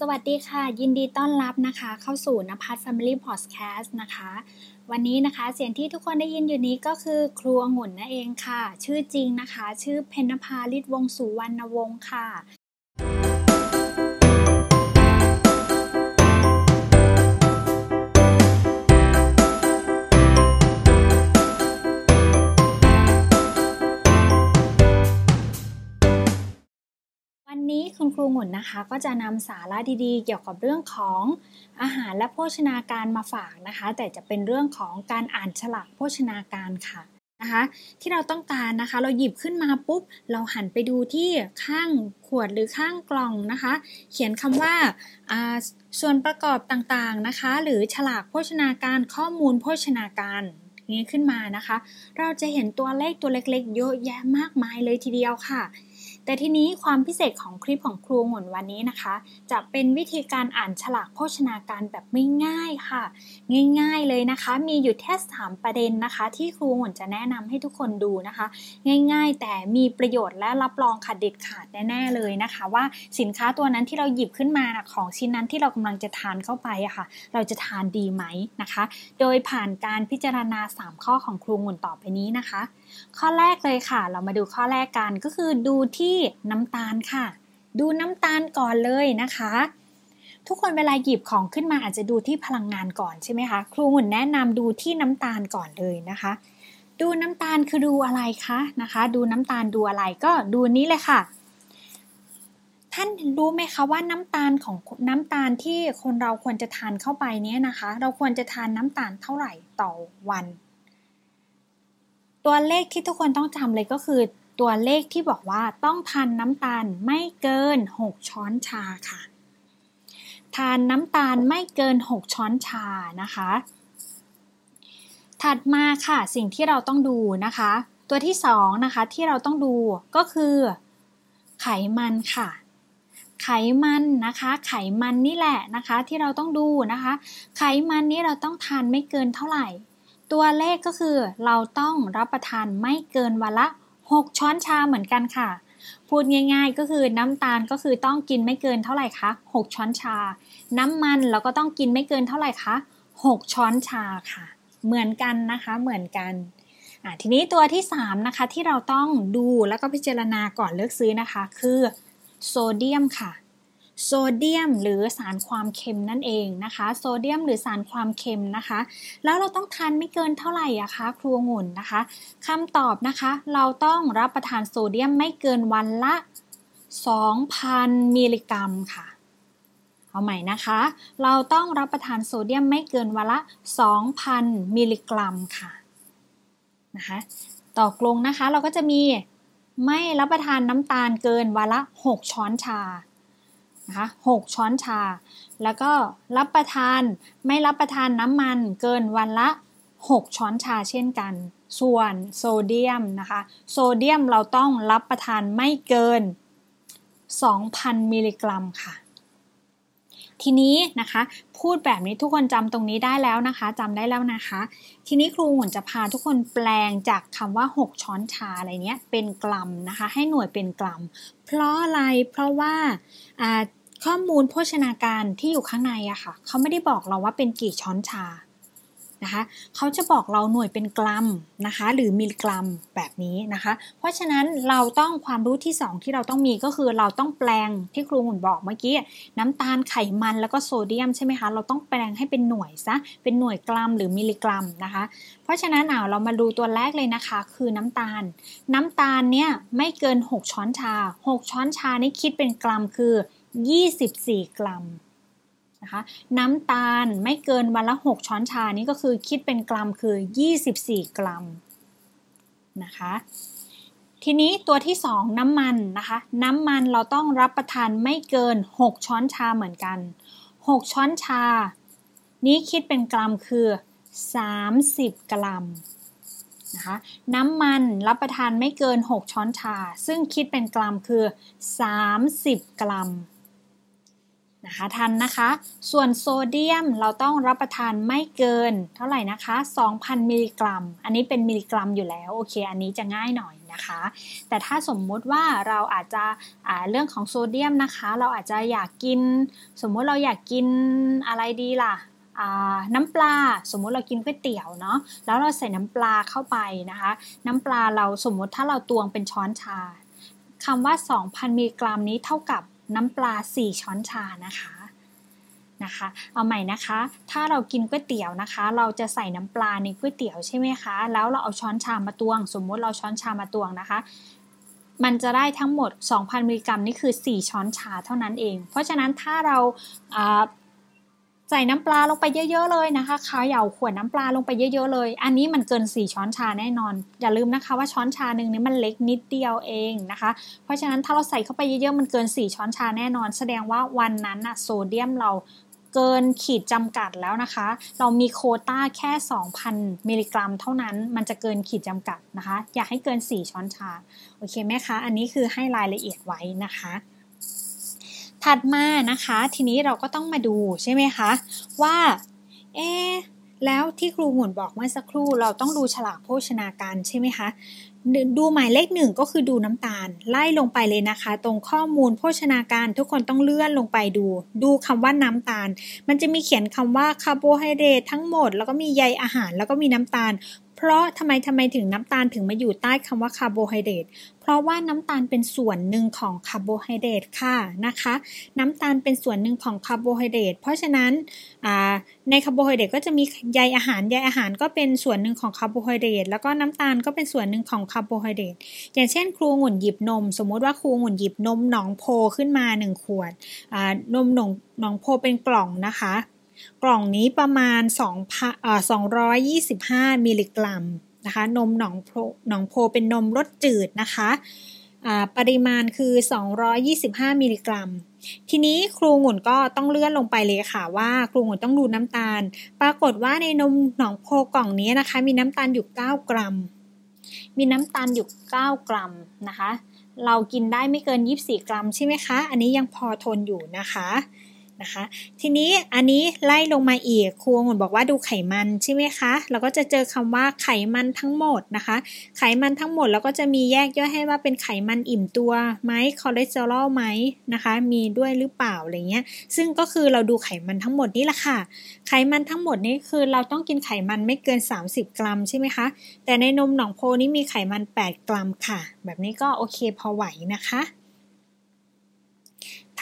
สวัสดีค่ะ ยินดีต้อนรับนะคะ เข้าสู่นภัส Family Podcast นะคะ วันนี้นะคะเสียงที่ทุกคนได้ยินอยู่นี้ก็คือครูองุ่นนั่นเองค่ะ ชื่อจริงนะคะ ชื่อเพนภาลิตวงสุวรรณวงศ์ค่ะ นี้คุณครูหมุนนะคะก็จะนำสาระดีๆ เกี่ยวกับเรื่องของอาหารและโภชนาการมาฝากนะคะ แต่จะเป็นเรื่องของการอ่านฉลากโภชนาการค่ะนะคะที่เราต้องการนะคะ เราหยิบขึ้นมาปุ๊บ เราหันไปดูที่ข้างขวดหรือข้างกล่องนะคะ เขียนคำว่าส่วนประกอบต่างๆนะคะ หรือฉลากโภชนาการข้อมูลโภชนาการนี้ขึ้นมานะคะ เราจะเห็นตัวเลขตัวเล็กๆ เยอะแยะมากมายเลยทีเดียวค่ะ แต่ทีนี้ความพิเศษของคลิปของครูหมุนวันนี้นะคะ จะเป็นวิธีการอ่านฉลากโภชนาการแบบไม่ง่ายค่ะ ง่าย ๆเลยนะคะ มีอยู่แค่3ประเด็นนะคะ ที่ครูหมุนจะแนะนำให้ทุกคนดูนะคะ ง่าย ๆ แต่มีประโยชน์และรับรองขาดเด็ดขาดแน่ๆเลยนะคะ ว่าสินค้าตัวนั้นที่เราหยิบขึ้นมาของชิ้นนั้นที่เรากำลังจะทานเข้าไปอะค่ะ เราจะทานดีไหมนะคะ โดยผ่านการพิจารณา 3 ข้อของครูหมุนต่อไปนี้นะคะ ข้อแรกเลยค่ะ เรามาดูข้อแรกกันก็คือดูที่ที่น้ำตาลค่ะ ดูน้ำตาลก่อนเลยนะคะ ทุกคนเวลาหยิบของขึ้นมาอาจจะดูที่พลังงานก่อนใช่ไหมคะ ครูหุ่นแนะนำดูที่น้ำตาลก่อนเลยนะคะ ดูน้ำตาลคือดูอะไรคะนะคะ ดูน้ำตาลดูอะไรก็ดูนี้เลยค่ะท่านรู้ไหมคะว่าน้ำตาลของน้ำตาลที่คนเราควรจะทานเข้าไปเนี้ยนะคะ เราควรจะทานน้ำตาลเท่าไหร่ต่อวัน ตัวเลขที่ทุกคนต้องจำเลยก็คือ ตัวเลขที่บอกว่าต้องทานน้ำตาลไม่เกิน 6 ช้อนชาค่ะ ทานน้ำตาลไม่เกิน 6 ช้อนชานะคะ ถัดมาค่ะสิ่งที่เราต้องดูนะคะ ตัวที่สองนะคะที่เราต้องดูก็คือ ไขมันค่ะไขมันนะคะ ไขมันนี่แหละนะคะที่เราต้องดูนะคะ ไขมันนี้เราต้องทานไม่เกินเท่าไหร่ ตัวเลขก็คือเราต้องรับประทานไม่เกินวันละ 6 ช้อนชาเหมือนกันค่ะ พูดง่าย ๆ ก็คือน้ำตาลก็คือต้องกินไม่เกินเท่าไหร่คะ6 ช้อนชา น้ำมันเราก็ต้องกินไม่เกินเท่าไหร่คะ6 ช้อนชาค่ะ เหมือนกันนะคะเหมือนกันทีนี้ตัวที่ 3 นะคะที่เราต้องดูแล้วก็พิจารณาก่อนเลือกซื้อนะคะ คือโซเดียมค่ะ โซเดียมหรือสารความเค็มนั่นเองนะคะ โซเดียมหรือสารความเค็มนะคะ แล้วเราต้องทานไม่เกินเท่าไหร่อะคะครูงุ่นนะคะคำตอบนะคะเราต้องรับประทานโซเดียมไม่เกินวันละ 2,000 มิลลิกรัมค่ะเอาใหม่นะคะ เราต้องรับประทานโซเดียมไม่เกินวันละ 2,000 มิลลิกรัมค่ะนะคะต่อกลงนะคะเราก็จะมีไม่รับประทานน้ำตาลเกินวันละ 6 ช้อนชา นะคะ6ช้อนชา แล้วก็รับประทานไม่รับประทานน้ำมันเกินวันละ 6 ช้อนชาเช่นกัน ส่วนโซเดียมนะคะ โซเดียมเราต้องรับประทานไม่เกิน 2,000 มิลลิกรัมค่ะ ทีนี้นะคะ พูดแบบนี้ทุกคนจำตรงนี้ได้แล้วนะคะจำได้แล้วนะคะ ทีนี้ครูหุ่นจะพาทุกคนแปลงจากคำว่า 6 ช้อนชาอะไรเนี้ยเป็นกรัมนะคะ ให้หน่วยเป็นกรัม เพราะอะไรเพราะว่าข้อมูลโภชนาการที่อยู่ข้างในอะค่ะเขาไม่ได้บอกเราว่าเป็นกี่ช้อนชา นะคะเขาจะบอกเราหน่วยเป็นกรัมนะคะหรือมิลลิกรัมแบบนี้นะคะ เพราะฉะนั้นเราต้องความรู้ที่ 2 ที่เราต้องมีก็คือเราต้องแปลงที่ครูหุ่นบอกเมื่อกี้น้ำตาลไขมันแล้วก็โซเดียมใช่ไหมคะเราต้องแปลงให้เป็นหน่วยซะเป็นหน่วยกรัมหรือมิลลิกรัมนะคะ เพราะฉะนั้นเอาเรามาดูตัวแรกเลยนะคะ คือน้ำตาล น้ำตาลเนี่ยไม่เกิน 6 ช้อนชา 6 ช้อนชานี่คิดเป็นกรัมคือ 24 กรัม นะคะ น้ำตาลไม่เกินวันละ 6 ช้อนชานี่ก็คือคิดเป็นกรัมคือ 24 กรัมนะคะทีนี้ตัวที่ 2 น้ำมันนะคะ น้ำมันเราต้องรับประทานไม่เกิน 6 ช้อนชาเหมือนกัน 6 ช้อนชา นี้คิดเป็นกรัมคือ 30 กรัมนะคะน้ำมันรับประทานไม่เกิน 6 ช้อนชา ซึ่งคิดเป็นกรัมคือ 30 กรัม นะคะทันนะคะ ส่วนโซเดียมเราต้องรับประทานไม่เกินเท่าไหร่นะคะ 2,000 มิลลิกรัม อันนี้เป็นมิลลิกรัมอยู่แล้วโอเค อันนี้จะง่ายหน่อยนะคะ แต่ถ้าสมมุติว่าเราอาจจะะเรื่องของโซเดียมนะคะ เราอาจจะอยากกิน สมมุติเราอยากกินอะไรดีล่ะน้ำปลาสมมุติเรากินก๋วยเตี๋ยวเนาะแล้วเราใส่น้ำปลาเข้าไปนะคะ น้ำปลาเราสมมุติถ้าเราตวงเป็นช้อนชาคำว่า 2,000มิลลิกรัมนี้เท่ากับ น้ำปลา 4 ช้อนชานะคะนะคะ เอาใหม่นะคะ ถ้าเรากินก๋วยเตี๋ยวนะคะ เราจะใส่น้ำปลาในก๋วยเตี๋ยวใช่ไหมคะ แล้วเราเอาช้อนชามาตวง สมมุติเราช้อนชามาตวงนะคะ มันจะได้ทั้งหมด 2,000 มิลลิกรัมนี่คือ 4 ช้อนชาเท่านั้นเอง เพราะฉะนั้นถ้าเรา ใส่น้ำปลาลงไปเยอะๆเลยนะคะเขย่าขวดน้ำปลาลงไปเยอะๆเลย อันนี้มันเกิน 4 ช้อนชาแน่นอน อย่าลืมนะคะว่าช้อนชาหนึ่งนี้มันเล็กนิดเดียวเองนะคะ เพราะฉะนั้นถ้าเราใส่เข้าไปเยอะๆมันเกิน 4 ช้อนชาแน่นอน แสดงว่าวันนั้นอะโซเดียมเราเกินขีดจำกัดแล้วนะคะ เรามีโควตาแค่ 2,000 มิลลิกรัม เท่านั้น มันจะเกินขีดจำกัดนะคะ อย่าให้เกิน 4 ช้อนชา โอเคไหมคะ อันนี้คือให้รายละเอียดไว้นะคะ ถัดมานะคะ ทีนี้เราก็ต้องมาดูใช่ไหมคะ ว่า เอ๊แล้วที่ครูหมุนบอกเมื่อสักครู่เราต้องดูฉลากโภชนาการใช่ไหมคะดูหมายเลขหนึ่งก็คือดูน้ำตาล ไล่ลงไปเลยนะคะ ตรงข้อมูลโภชนาการทุกคนต้องเลื่อนลงไปดู ดูคำว่าน้ำตาล มันจะมีเขียนคำว่าคาร์โบไฮเดรตทั้งหมด แล้วก็มีใยอาหารแล้วก็มีน้ำตาล เพราะทำไมทำไมถึงน้ำตาลถึงมาอยู่ใต้คำว่าคาร์โบไฮเดรตเพราะว่าน้ำตาลเป็นส่วนหนึ่งของคาร์โบไฮเดรตค่ะนะคะ น้ำตาลเป็นส่วนหนึ่งของคาร์โบไฮเดรตเพราะฉะนั้นในคาร์โบไฮเดรตก็จะมีใยอาหารใยอาหารก็เป็นส่วนหนึ่งของคาร์โบไฮเดรตแล้วก็น้ำตาลก็เป็นส่วนหนึ่งของคาร์โบไฮเดรตอย่างเช่น ครูองุ่นหยิบนม สมมติว่าครูองุ่นหยิบนมหนองโพขึ้นมา 1 ขวดนมหนองหนองโพเป็นกล่องนะคะ กล่องนี้ประมาณ2 225 มิลลิกรัมนะคะ นมหนองโพหนองโพเป็นนมรสจืดนะคะปริมาณคือ 225 มิลลิกรัม ทีนี้ครูหงุ่นก็ต้องเลื่อนลงไปเลยค่ะว่าครูหงุ่นต้องดูน้ำตาล ปรากฏว่าในนมหนองโพกล่องนี้นะคะ มีน้ำตาลอยู่ 9 กรัม มีน้ำตาลอยู่ 9 กรัมนะคะ เรากินได้ไม่เกิน 24 กรัมใช่ไหมคะ อันนี้ยังพอทนอยู่นะคะ นะคะ ทีนี้อันนี้ไล่ลงมาอีกครูองุ่นบอกว่าดูไขมันใช่ไหมคะ เราก็จะเจอคำว่าไขมันทั้งหมดนะคะ ไขมันทั้งหมดแล้วก็จะมีแยกย่อยให้ว่าเป็นไขมันอิ่มตัวไหมคอเลสเตอรอลไหมนะคะ มีด้วยหรือเปล่าอะไรเงี้ย ซึ่งก็คือเราดูไขมันทั้งหมดนี่แหละค่ะ ไขมันทั้งหมดนี้คือเราต้องกินไขมันไม่เกิน 30 กรัมใช่ไหมคะ แต่ในนมหนองโพนี่มีไขมัน 8 กรัมค่ะ แบบนี้ก็โอเคพอไหวนะคะ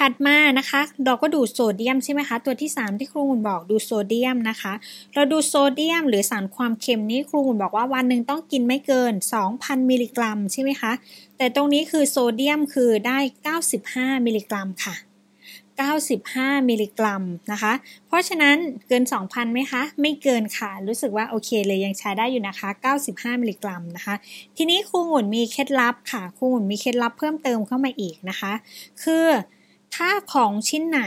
ถัดมานะคะ เราก็ดูโซเดียมใช่ไหมคะ ตัวที่ 3 ที่ครูองุ่นบอกดูโซเดียมนะคะ เราดูโซเดียม หรือสารความเค็มนี้ครูองุ่นบอกว่าวันหนึ่งต้องกินไม่เกิน 2,000 มิลลิกรัมใช่ไหมคะ แต่ตรงนี้คือโซเดียมคือได้ 95 มิลลิกรัมค่ะ 95 มิลลิกรัมนะคะ เพราะฉะนั้นเกิน 2,000ไหมคะ ไม่เกินค่ะ รู้สึกว่าโอเคเลยยังใช้ได้อยู่นะคะ 95 มิลลิกรัมนะคะ ทีนี้ครูหุ่นมีเคล็ดลับค่ะ ครูหุ่นมีเคล็ดลับเพิ่มเติมเข้ามาอีกนะคะ คือ ถ้าของชิ้นไหน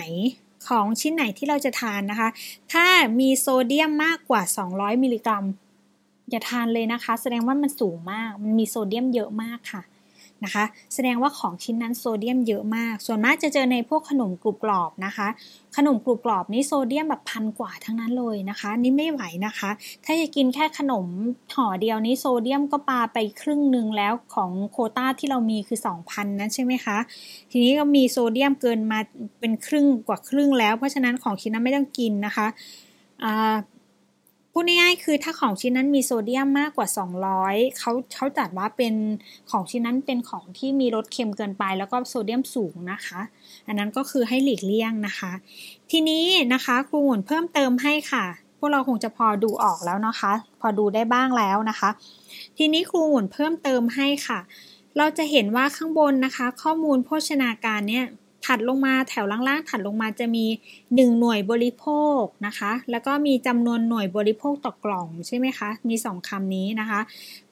ของชิ้นไหนที่เราจะทานนะคะ ถ้ามีโซเดียมมากกว่า 200 มิลลิกรัม อย่าทานเลยนะคะ แสดงว่ามันสูงมาก มันมีโซเดียมเยอะมากค่ะ นะคะ แสดงว่าของชิ้นนั้นโซเดียมเยอะมาก ส่วนมากจะเจอในพวกขนมกรุบกรอบนะคะ ขนมกรุบกรอบนี้โซเดียมแบบพันกว่าทั้งนั้นเลยนะคะ นี่ไม่ไหวนะคะ ถ้าจะกินแค่ขนมห่อเดียวนี้โซเดียมก็ปาไปครึ่งหนึ่งแล้วของโคต้าที่เรามีคือ 2,000นั้นใช่ไหมคะ ทีนี้ก็มีโซเดียมเกินมาเป็นครึ่งกว่าครึ่งแล้ว เพราะฉะนั้นของชิ้นนั้นไม่ต้องกินนะคะ พูดง่ายๆคือถ้าของชิ้นนั้นมีโซเดียมมากกว่า 200เขาเขาจัดว่าเป็นของชิ้นนั้นเป็นของที่มีรสเค็มเกินไป แล้วก็โซเดียมสูงนะคะ อันนั้นก็คือให้หลีกเลี่ยงนะคะ ทีนี้นะคะครูหมุนเพิ่มเติมให้ค่ะพวกเราคงจะพอดูออกแล้วนะคะ พอดูได้บ้างแล้วนะคะ ทีนี้ครูหมุนเพิ่มเติมให้ค่ะ เราจะเห็นว่าข้างบนนะคะ ข้อมูลโภชนาการเนี่ย ถัดลงมาแถวล่างๆถัดลงมาจะมี 1 หน่วยบริโภคนะคะ แล้วก็มีจำนวนหน่วยบริโภคต่อกล่องใช่ไหมคะ มี 2คำนี้นะคะ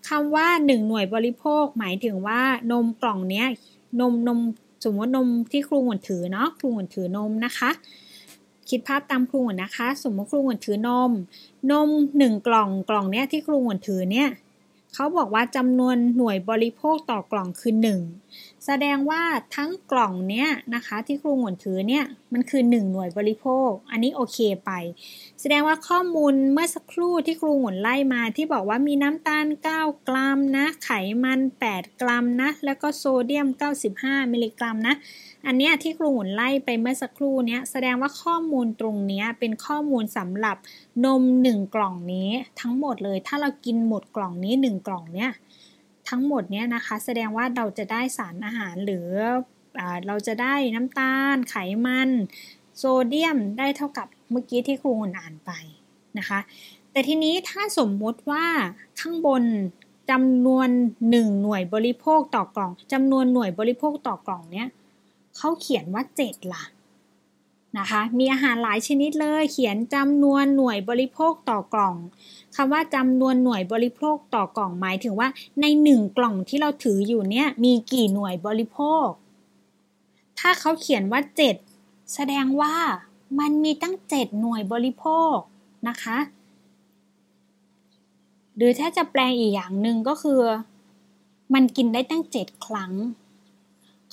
คำว่า 1 หน่วยบริโภค หมายถึงว่านมกล่องเนี้ยนมนมสมมตินมที่ครูหวนถือเนาะครูหวนถือนมนะคะ คิดภาพตามครูหวนนะคะ สมมติครูหวนถือนม นม 1 กล่องกล่องเนี้ยที่ครูหวนถือเนี่ยเขาบอกว่าจำนวนหน่วยบริโภคต่อกล่องคือ1 แสดงว่าทั้งกล่องเนี้ยนะคะที่ครูหมุนถือเนี่ยมันคือ 1 หน่วยบริโภค อันนี้โอเคไป แสดงว่าข้อมูลเมื่อสักครู่ที่ครูหมุนไล่มาที่บอกว่ามีน้ำตาล 9 กรัมนะ ไขมัน 8 กรัมนะ แล้วก็โซเดียม 95 มิลลิกรัมนะ อันเนี้ยที่ครูหมุนไล่ไปเมื่อสักครู่เนี้ยแสดงว่าข้อมูลตรงเนี้ยเป็นข้อมูลสำหรับนม 1 กล่องนี้ทั้งหมดเลย ถ้าเรากินหมดกล่องนี้ 1 กล่องเนี้ย ทั้งหมดเนี้ยนะคะ แสดงว่าเราจะได้สารอาหารหรืออเราจะได้น้ำตาล ไขมัน โซเดียมได้เท่ากับเมื่อกี้ที่ครูหุ่นอ่านไปนะคะ แต่ทีนี้ถ้าสมมติว่าข้างบนจำนวน 1 หน่วยบริโภคต่อกล่องจำนวนหน่วยบริโภคต่อกล่องเนี้ยเขาเขียนว่า 7 ล่ะ นะคะ มีอาหารหลายชนิดเลย เขียนจำนวนหน่วยบริโภคต่อกล่องคำว่าจำนวนหน่วยบริโภคต่อกล่องหมายถึงว่า ในหนึ่งกล่องที่เราถืออยู่เนี่ยมีกี่หน่วยบริโภค ถ้าเขาเขียนว่า 7 แสดงว่ามันมีตั้ง 7 หน่วยบริโภคนะคะ หรือถ้าจะแปลงอีกอย่างหนึ่งก็คือ มันกินได้ตั้ง 7 ครั้ง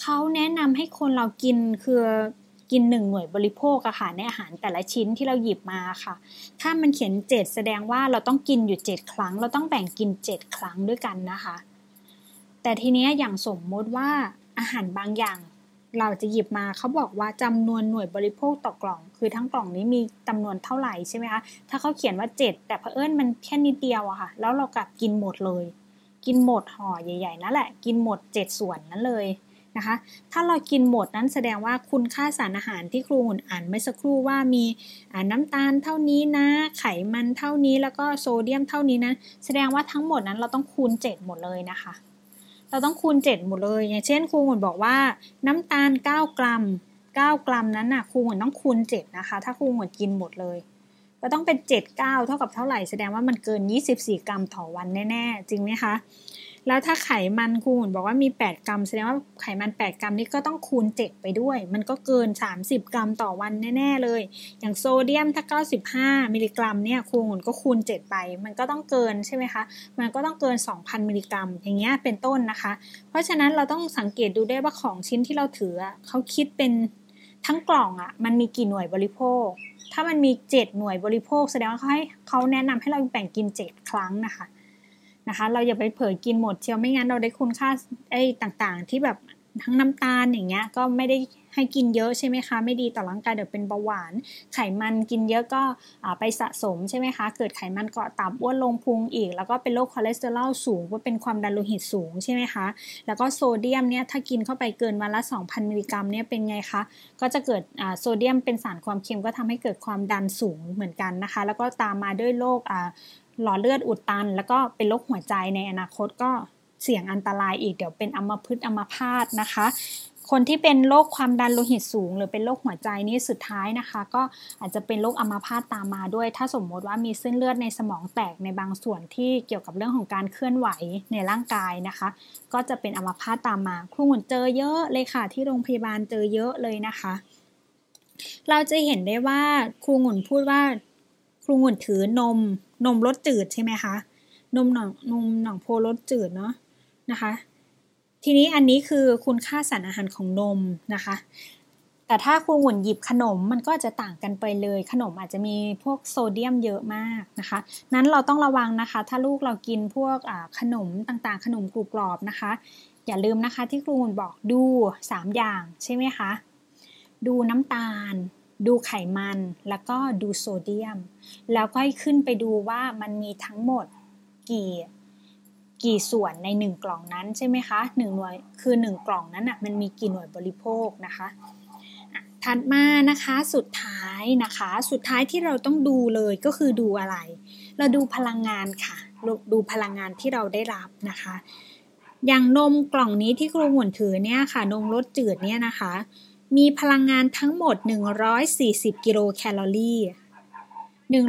เขาแนะนำให้คนเรากินคือ กินหนึ่งหน่วยบริโภคอะค่ะในอาหารแต่ละชิ้นที่เราหยิบมาค่ะ ถ้ามันเขียนเจ็ดแสดงว่าเราต้องกินอยู่เจ็ดครั้ง เราต้องแบ่งกินเจ็ดครั้งด้วยกันนะคะ แต่ทีนี้อย่างสมมติว่าอาหารบางอย่างเราจะหยิบมาเขาบอกว่าจำนวนหน่วยบริโภคต่อกล่อง คือทั้งกล่องนี้มีจำนวนเท่าไหร่ใช่ไหมคะถ้าเขาเขียนว่าเจ็ดแต่เผอิญมันแค่นิดเดียวอะค่ะ แล้วเรากลับกินหมดเลย กินหมดห่อใหญ่ ๆนั่นแหละ กินหมดเจ็ดส่วนนั้นเลยะคะ ถ้าเรากินหมดนั้นแสดงว่าคุณค่าสารอาหารที่ครูหุ่นอ่านเมื่อสักครู่ว่ามีน้ำตาลเท่านี้นะ ไขมันเท่านี้แล้วก็โซเดียมเท่านี้นะ แสดงว่าทั้งหมดนั้นเราต้องคูณ 7 หมดเลยนะคะ เราต้องคูณ 7 หมดเลย อย่างเช่นครูหุ่นบอกว่า น้ำตาล 9 กรัม 9 กรัมนั้นน่ะครูหุ่นต้องคูณ 7 นะคะ ถ้าครูหุ่นกินหมดเลยก็ต้องเป็น 7 9 เท่ากับเท่าไหร่ แสดงว่ามันเกิน 24 กรัมต่อวันแน่ ๆ จริงไหมคะ แล้วถ้าไขมันคูณบอกว่ามี 8 กรัม แสดงว่าไขมัน 8 กรัมนี่ก็ต้องคูณ 7 ไปด้วย มันก็เกิน 30 กรัมต่อวันแน่ ๆ เลย อย่างโซเดียมถ้า 95 มิลลิกรัมเนี่ยคูณก็คูณ 7 ไป มันก็ต้องเกินใช่ไหมคะ มันก็ต้องเกิน 2,000 มิลลิกรัม อย่างเงี้ยเป็นต้นนะคะ เพราะฉะนั้นเราต้องสังเกตดูได้ว่าของชิ้นที่เราถือเขาคิดเป็นทั้งกล่องอะ่ะมันมีกี่หน่วยบริโภค ถ้ามันมี 7 หน่วยบริโภค แสดงว่าเขาให้เขาแนะนำให้เราแบ่งกิน 7 ครั้งนะคะ นะคะ เราอย่าไปเผยกินหมดเชียวไม่งั้นเราได้คุณค่าไอ้ต่างๆ ที่แบบทั้งน้ำตาลอย่างเงี้ยก็ไม่ได้ให้กินเยอะใช่ไหมคะ ไม่ดีต่อร่างกายเดี๋ยวเป็นเบาหวาน ไขมันกินเยอะก็ไปสะสมใช่ไหมคะ เกิดไขมันเกาะตับอ้วนลงพุงอีก แล้วก็เป็นโรคคอเลสเตอรอลสูงว่าเป็นความดันโลหิตสูงใช่ไหมคะ แล้วก็โซเดียมเนี่ยถ้ากินเข้าไปเกินวันละ 2,000มิลลิกรัมเนี่ยเป็นไงคะ ก็จะเกิดโซเดียมเป็นสารความเค็มก็ทำให้เกิดความดันสูงเหมือนกันนะคะ แล้วก็ตามมาด้วยโรค หลอดเลือดอุดตัน แล้วก็เป็นโรคหัวใจในอนาคตก็เสี่ยงอันตรายอีกเดี๋ยวเป็นอัมพฤกษ์อัมพาตนะคะ คนที่เป็นโรคความดันโลหิตสูง หรือเป็นโรคหัวใจนี่สุดท้ายนะคะ ก็อาจจะเป็นโรคอัมพาตตามมาด้วย ถ้าสมมติว่ามีเส้นเลือดในสมองแตกในบางส่วนที่เกี่ยวกับเรื่องของการเคลื่อนไหวในร่างกายนะคะ ก็จะเป็นอัมพาตตามมาครูหุ่นเจอเยอะเลยค่ะ ที่โรงพยาบาลเจอเยอะเลยนะคะ เราจะเห็นได้ว่าครูหุ่นพูดว่าครูหุ่นถือนม นมรสจืดใช่ไหมคะนมหนองนมหนองโพรสจืดเนาะนะคะ ทีนี้อันนี้คือคุณค่าสารอาหารของนมนะคะ แต่ถ้าคุณหุ่นหยิบขนมมันก็จะต่างกันไปเลย ขนมอาจจะมีพวกโซเดียมเยอะมากนะคะ นั้นเราต้องระวังนะคะ ถ้าลูกเรากินพวกขนมต่างๆ ขนมกรุบกรอบนะคะ อย่าลืมนะคะที่ครูหุ่นบอกดู 3 อย่างใช่ไหมคะ ดูน้ำตาล ดูไขมันแล้วก็ดูโซเดียม แล้วก็ขึ้นไปดูว่ามันมีทั้งหมดกี่กี่ส่วนใน 1 กล่องนั้นใช่ไหมคะหนึ่งหน่วยคือ 1 กล่องนั้นอะมันมีกี่หน่วยบริโภคนะคะถัดมานะคะสุดท้ายนะคะสุดท้ายที่เราต้องดูเลยก็คือดูอะไร เราดูพลังงานค่ะ ดูพลังงานที่เราได้รับนะคะ อย่างนมกล่องนี้ที่ครูหุ่นถือเนี่ยค่ะ นมรสจืดเนี่ยนะคะ มีพลังงานทั้งหมด 140 กิโลแคลอรี่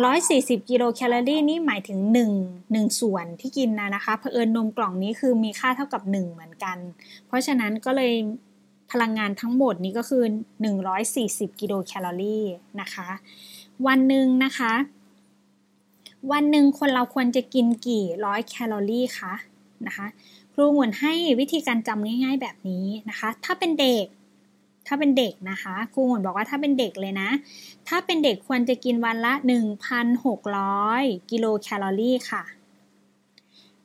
140 กิโลแคลอรี่นี่หมายถึง 1 1 ส่วนที่กินนะนะคะเผอิญนมกล่องนี้คือมีค่าเท่ากับ 1 เหมือนกัน เพราะฉะนั้นก็เลยพลังงานทั้งหมดนี้ก็คือ 140 กิโลแคลอรี่นะคะ วันหนึ่งนะคะ วันหนึ่งคนเราควรจะกินกี่ร้อยแคลอรี่คะนะคะ ครูหมุนให้วิธีการจำง่ายๆแบบนี้นะคะ ถ้าเป็นเด็ก ถ้าเป็นเด็กนะคะครูหมุนบอกว่าถ้าเป็นเด็กเลยนะ ถ้าเป็นเด็กควรจะกินวันละ 1,600 กิโลแคลอรี่ค่ะ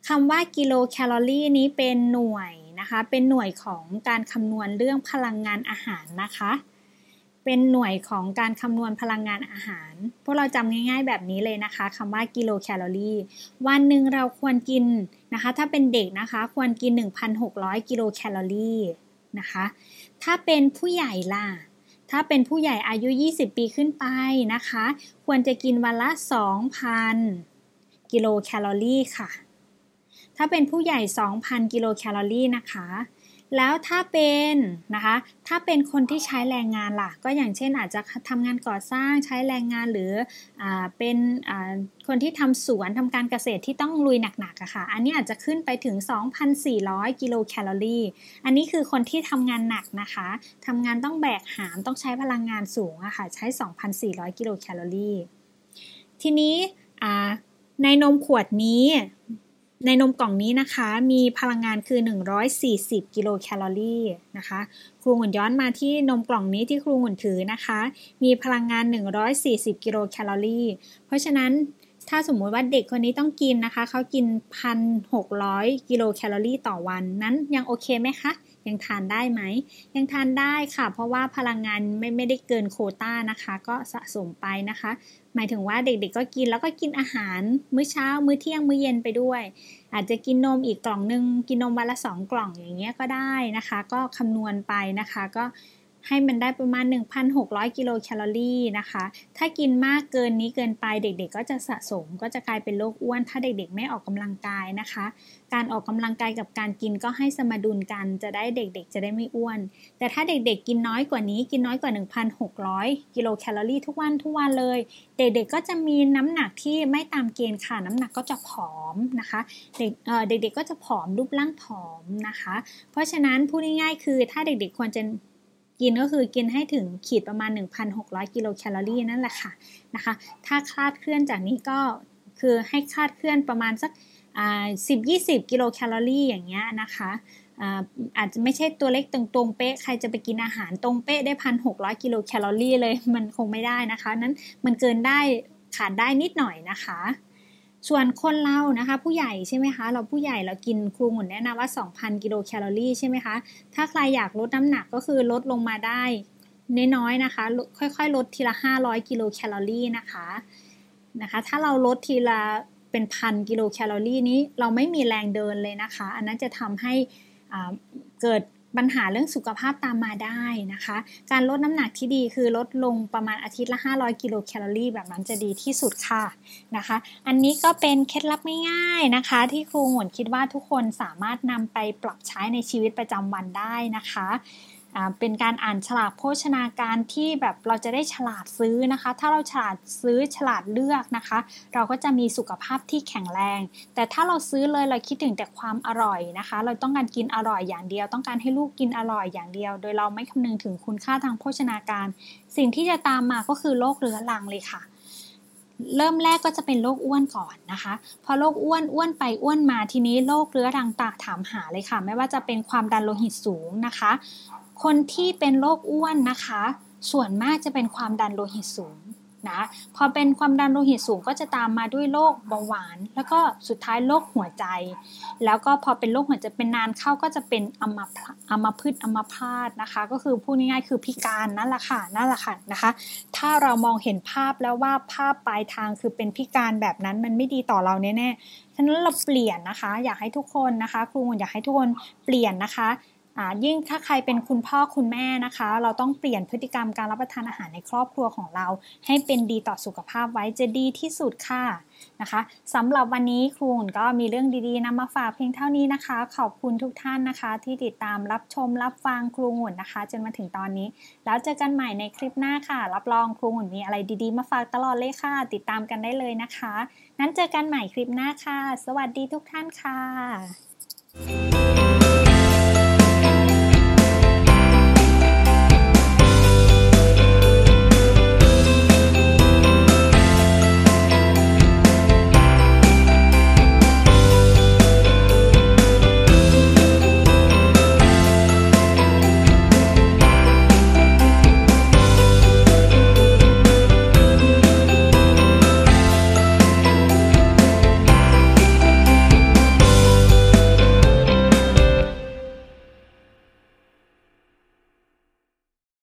คำว่ากิโลแคลอรี่นี้เป็นหน่วยนะคะ เป็นหน่วยของการคำนวณเรื่องพลังงานอาหารนะคะ เป็นหน่วยของการคำนวณพลังงานอาหาร พวกเราจำง่ายๆแบบนี้เลยนะคะคำว่ากิโลแคลอรี่ วันหนึ่งเราควรกินนะคะ ถ้าเป็นเด็กนะคะ ควรกิน 1,600 กิโลแคลอรี่นะคะ ถ้าเป็นผู้ใหญ่ล่ะ ถ้าเป็นผู้ใหญ่อายุ 20 ปีขึ้นไปนะคะ ควรจะกินวันละ 2,000 กิโลแคลอรี่ค่ะ ถ้าเป็นผู้ใหญ่ 2,000 กิโลแคลอรี่นะคะ แล้วถ้าเป็นนะคะ ถ้าเป็นคนที่ใช้แรงงานล่ะ ก็อย่างเช่นอาจจะทำงานก่อสร้างใช้แรงงานหรืออเป็นคนที่ทำสวนทำการเกษตรที่ต้องลุยหนักๆอะค่ะ อันนี้อาจจะขึ้นไปถึง 2,400 กิโลแคลอรี่ อันนี้คือคนที่ทำงานหนักนะคะทำงานต้องแบกหามต้องใช้พลังงานสูงอะค่ะ ใช้ 2,400 กิโลแคลอรี่ ทีนี้ในนมขวดนี้ ในนมกล่องนี้นะคะ มีพลังงานคือ 140 กิโลแคลอรี่นะคะครูหุ่นย้อนมาที่นมกล่องนี้ที่ครูหุ่นถือนะคะ มีพลังงาน 140 กิโลแคลอรี่ เพราะฉะนั้นถ้าสมมุติว่าเด็กคนนี้ต้องกินนะคะ เขากิน 1,600 กิโลแคลอรี่ต่อวันนั้นยังโอเคไหมคะ ยังทานได้ไหม ยังทานได้ค่ะ เพราะว่าพลังงานไม่ไม่ได้เกินโคต้านะคะ ก็สะสมไปนะคะ หมายถึงว่าเด็กๆก็กินแล้วก็กินอาหาร มื้อเช้า มื้อเที่ยง มื้อเย็นไปด้วย อาจจะกินนมอีกกล่องหนึ่งกินนมวันละสองกล่องอย่างเงี้ยก็ได้นะคะ ก็คำนวณไปนะคะก็ ให้มันได้ประมาณ 1,600 กิโลแคลอรี่นะคะ ถ้ากินมากเกินนี้เกินไปเด็กๆ ก็จะสะสมก็จะกลายเป็นโรคอ้วน ถ้าเด็กๆ ไม่ออกกำลังกายนะคะ การออกกำลังกายกับการกินก็ให้สมดุลกันจะได้เด็กๆ จะได้ไม่อ้วน แต่ถ้าเด็กๆ กินน้อยกว่านี้กินน้อยกว่า 1,600 กิโลแคลอรี่ทุกวันทุกวันเลย เด็กๆ ก็จะมีน้ำหนักที่ไม่ตามเกณฑ์ค่ะน้ำหนักก็จะผอมนะคะเด็กเด็กๆก็จะผอมรูปร่างผอมนะคะ เพราะฉะนั้นพูดง่ายๆคือถ้าเด็กๆควรจะ กินก็คือกินให้ถึงขีดประมาณ 1,600 กิโลแคลอรี่นั่นแหละค่ะนะคะ ถ้าคลาดเคลื่อนจากนี้ก็คือให้คลาดเคลื่อนประมาณสักสิบยี่สิบกิโลแคลอรี่อย่างเงี้ยนะคะอาจจะไม่ใช่ตัวเล็กตรงๆเป๊ะ ใครจะไปกินอาหารตรงเป๊ะได้พันหกร้อยกิโลแคลอรี่เลย มันคงไม่ได้นะคะ นั้นมันเกินได้ขาดได้นิดหน่อยนะคะ ส่วนคนเรานะคะ ผู้ใหญ่ใช่ไหมคะ เราผู้ใหญ่เรากินครูหมุนแนะนำว่า 2,000 กิโลแคลอรี่ใช่ไหมคะ ถ้าใครอยากลดน้ำหนักก็คือลดลงมาได้น้อยๆนะคะ ค่อยๆ ลดทีละ 500 กิโลแคลอรี่นะคะนะคะ ถ้าเราลดทีละเป็นพันกิโลแคลอรี่นี้เราไม่มีแรงเดินเลยนะคะ อันนั้นจะทำให้เกิด ปัญหาเรื่องสุขภาพตามมาได้นะคะ การลดน้ำหนักที่ดีคือลดลงประมาณอาทิตย์ละ 500 กิโลแคลอรี่แบบนั้นจะดีที่สุดค่ะนะคะ อันนี้ก็เป็นเคล็ดลับง่ายๆนะคะ ที่ครูหวนคิดว่าทุกคนสามารถนำไปปรับใช้ในชีวิตประจำวันได้นะคะ เป็นการอ่านฉลากโภชนาการที่แบบเราจะได้ฉลาดซื้อนะคะ ถ้าเราฉลาดซื้อฉลาดเลือกนะคะ เราก็จะมีสุขภาพที่แข็งแรง แต่ถ้าเราซื้อเลยเราคิดถึงแต่ความอร่อยนะคะ เราต้องการกินอร่อยอย่างเดียว ต้องการให้ลูกกินอร่อยอย่างเดียว โดยเราไม่คำนึงถึงคุณค่าทางโภชนาการ สิ่งที่จะตามมาก็คือโรคเรื้อรังเลยค่ะเริ่มแรกก็จะเป็นโรคอ้วนก่อนนะคะ พอโรคอ้วนอ้วนไปอ้วนมาทีนี้โรคเรื้อรังตาถามหาเลยค่ะ ไม่ว่าจะเป็นความดันโลหิตสูงนะคะ คนที่เป็นโรคอ้วนนะคะ ส่วนมากจะเป็นความดันโลหิตสูงนะพอเป็นความดันโลหิตสูงก็จะตามมาด้วยโรคเบาหวาน แล้วก็สุดท้ายโรคหัวใจ แล้วก็พอเป็นโรคหัวใจเป็นนานเข้าก็จะเป็นอัมพอัมพืชอัมพาตนะคะ ก็คือพูดง่ายๆคือพิการนั่นแหละค่ะนั่นแหละค่ะนะคะ ถ้าเรามองเห็นภาพแล้วว่าภาพปลายทางคือเป็นพิการแบบนั้นมันไม่ดีต่อเราแน่ๆฉะนั้นเราเปลี่ยนนะคะ อยากให้ทุกคนนะคะ ครูอยากให้ทุกคนเปลี่ยนนะคะ ยิ่งถ้าใครเป็นคุณพ่อคุณแม่นะคะ เราต้องเปลี่ยนพฤติกรรมการรับประทานอาหารในครอบครัวของเรา ให้เป็นดีต่อสุขภาพไว้จะดีที่สุดค่ะนะคะสำหรับวันนี้ครูหุ่นก็มีเรื่องดีๆนำมาฝากเพียงเท่านี้นะคะ ขอบคุณทุกท่านนะคะ ที่ติดตามรับชมรับฟังครูหุ่นนะคะ จนมาถึงตอนนี้ แล้วเจอกันใหม่ในคลิปหน้าค่ะ รับรองครูหุ่นมีอะไรดีๆ มาฝากตลอดเลยค่ะ ติดตามกันได้เลยนะคะ นั้นเจอกันใหม่คลิปหน้าค่ะ สวัสดีทุกท่านค่ะ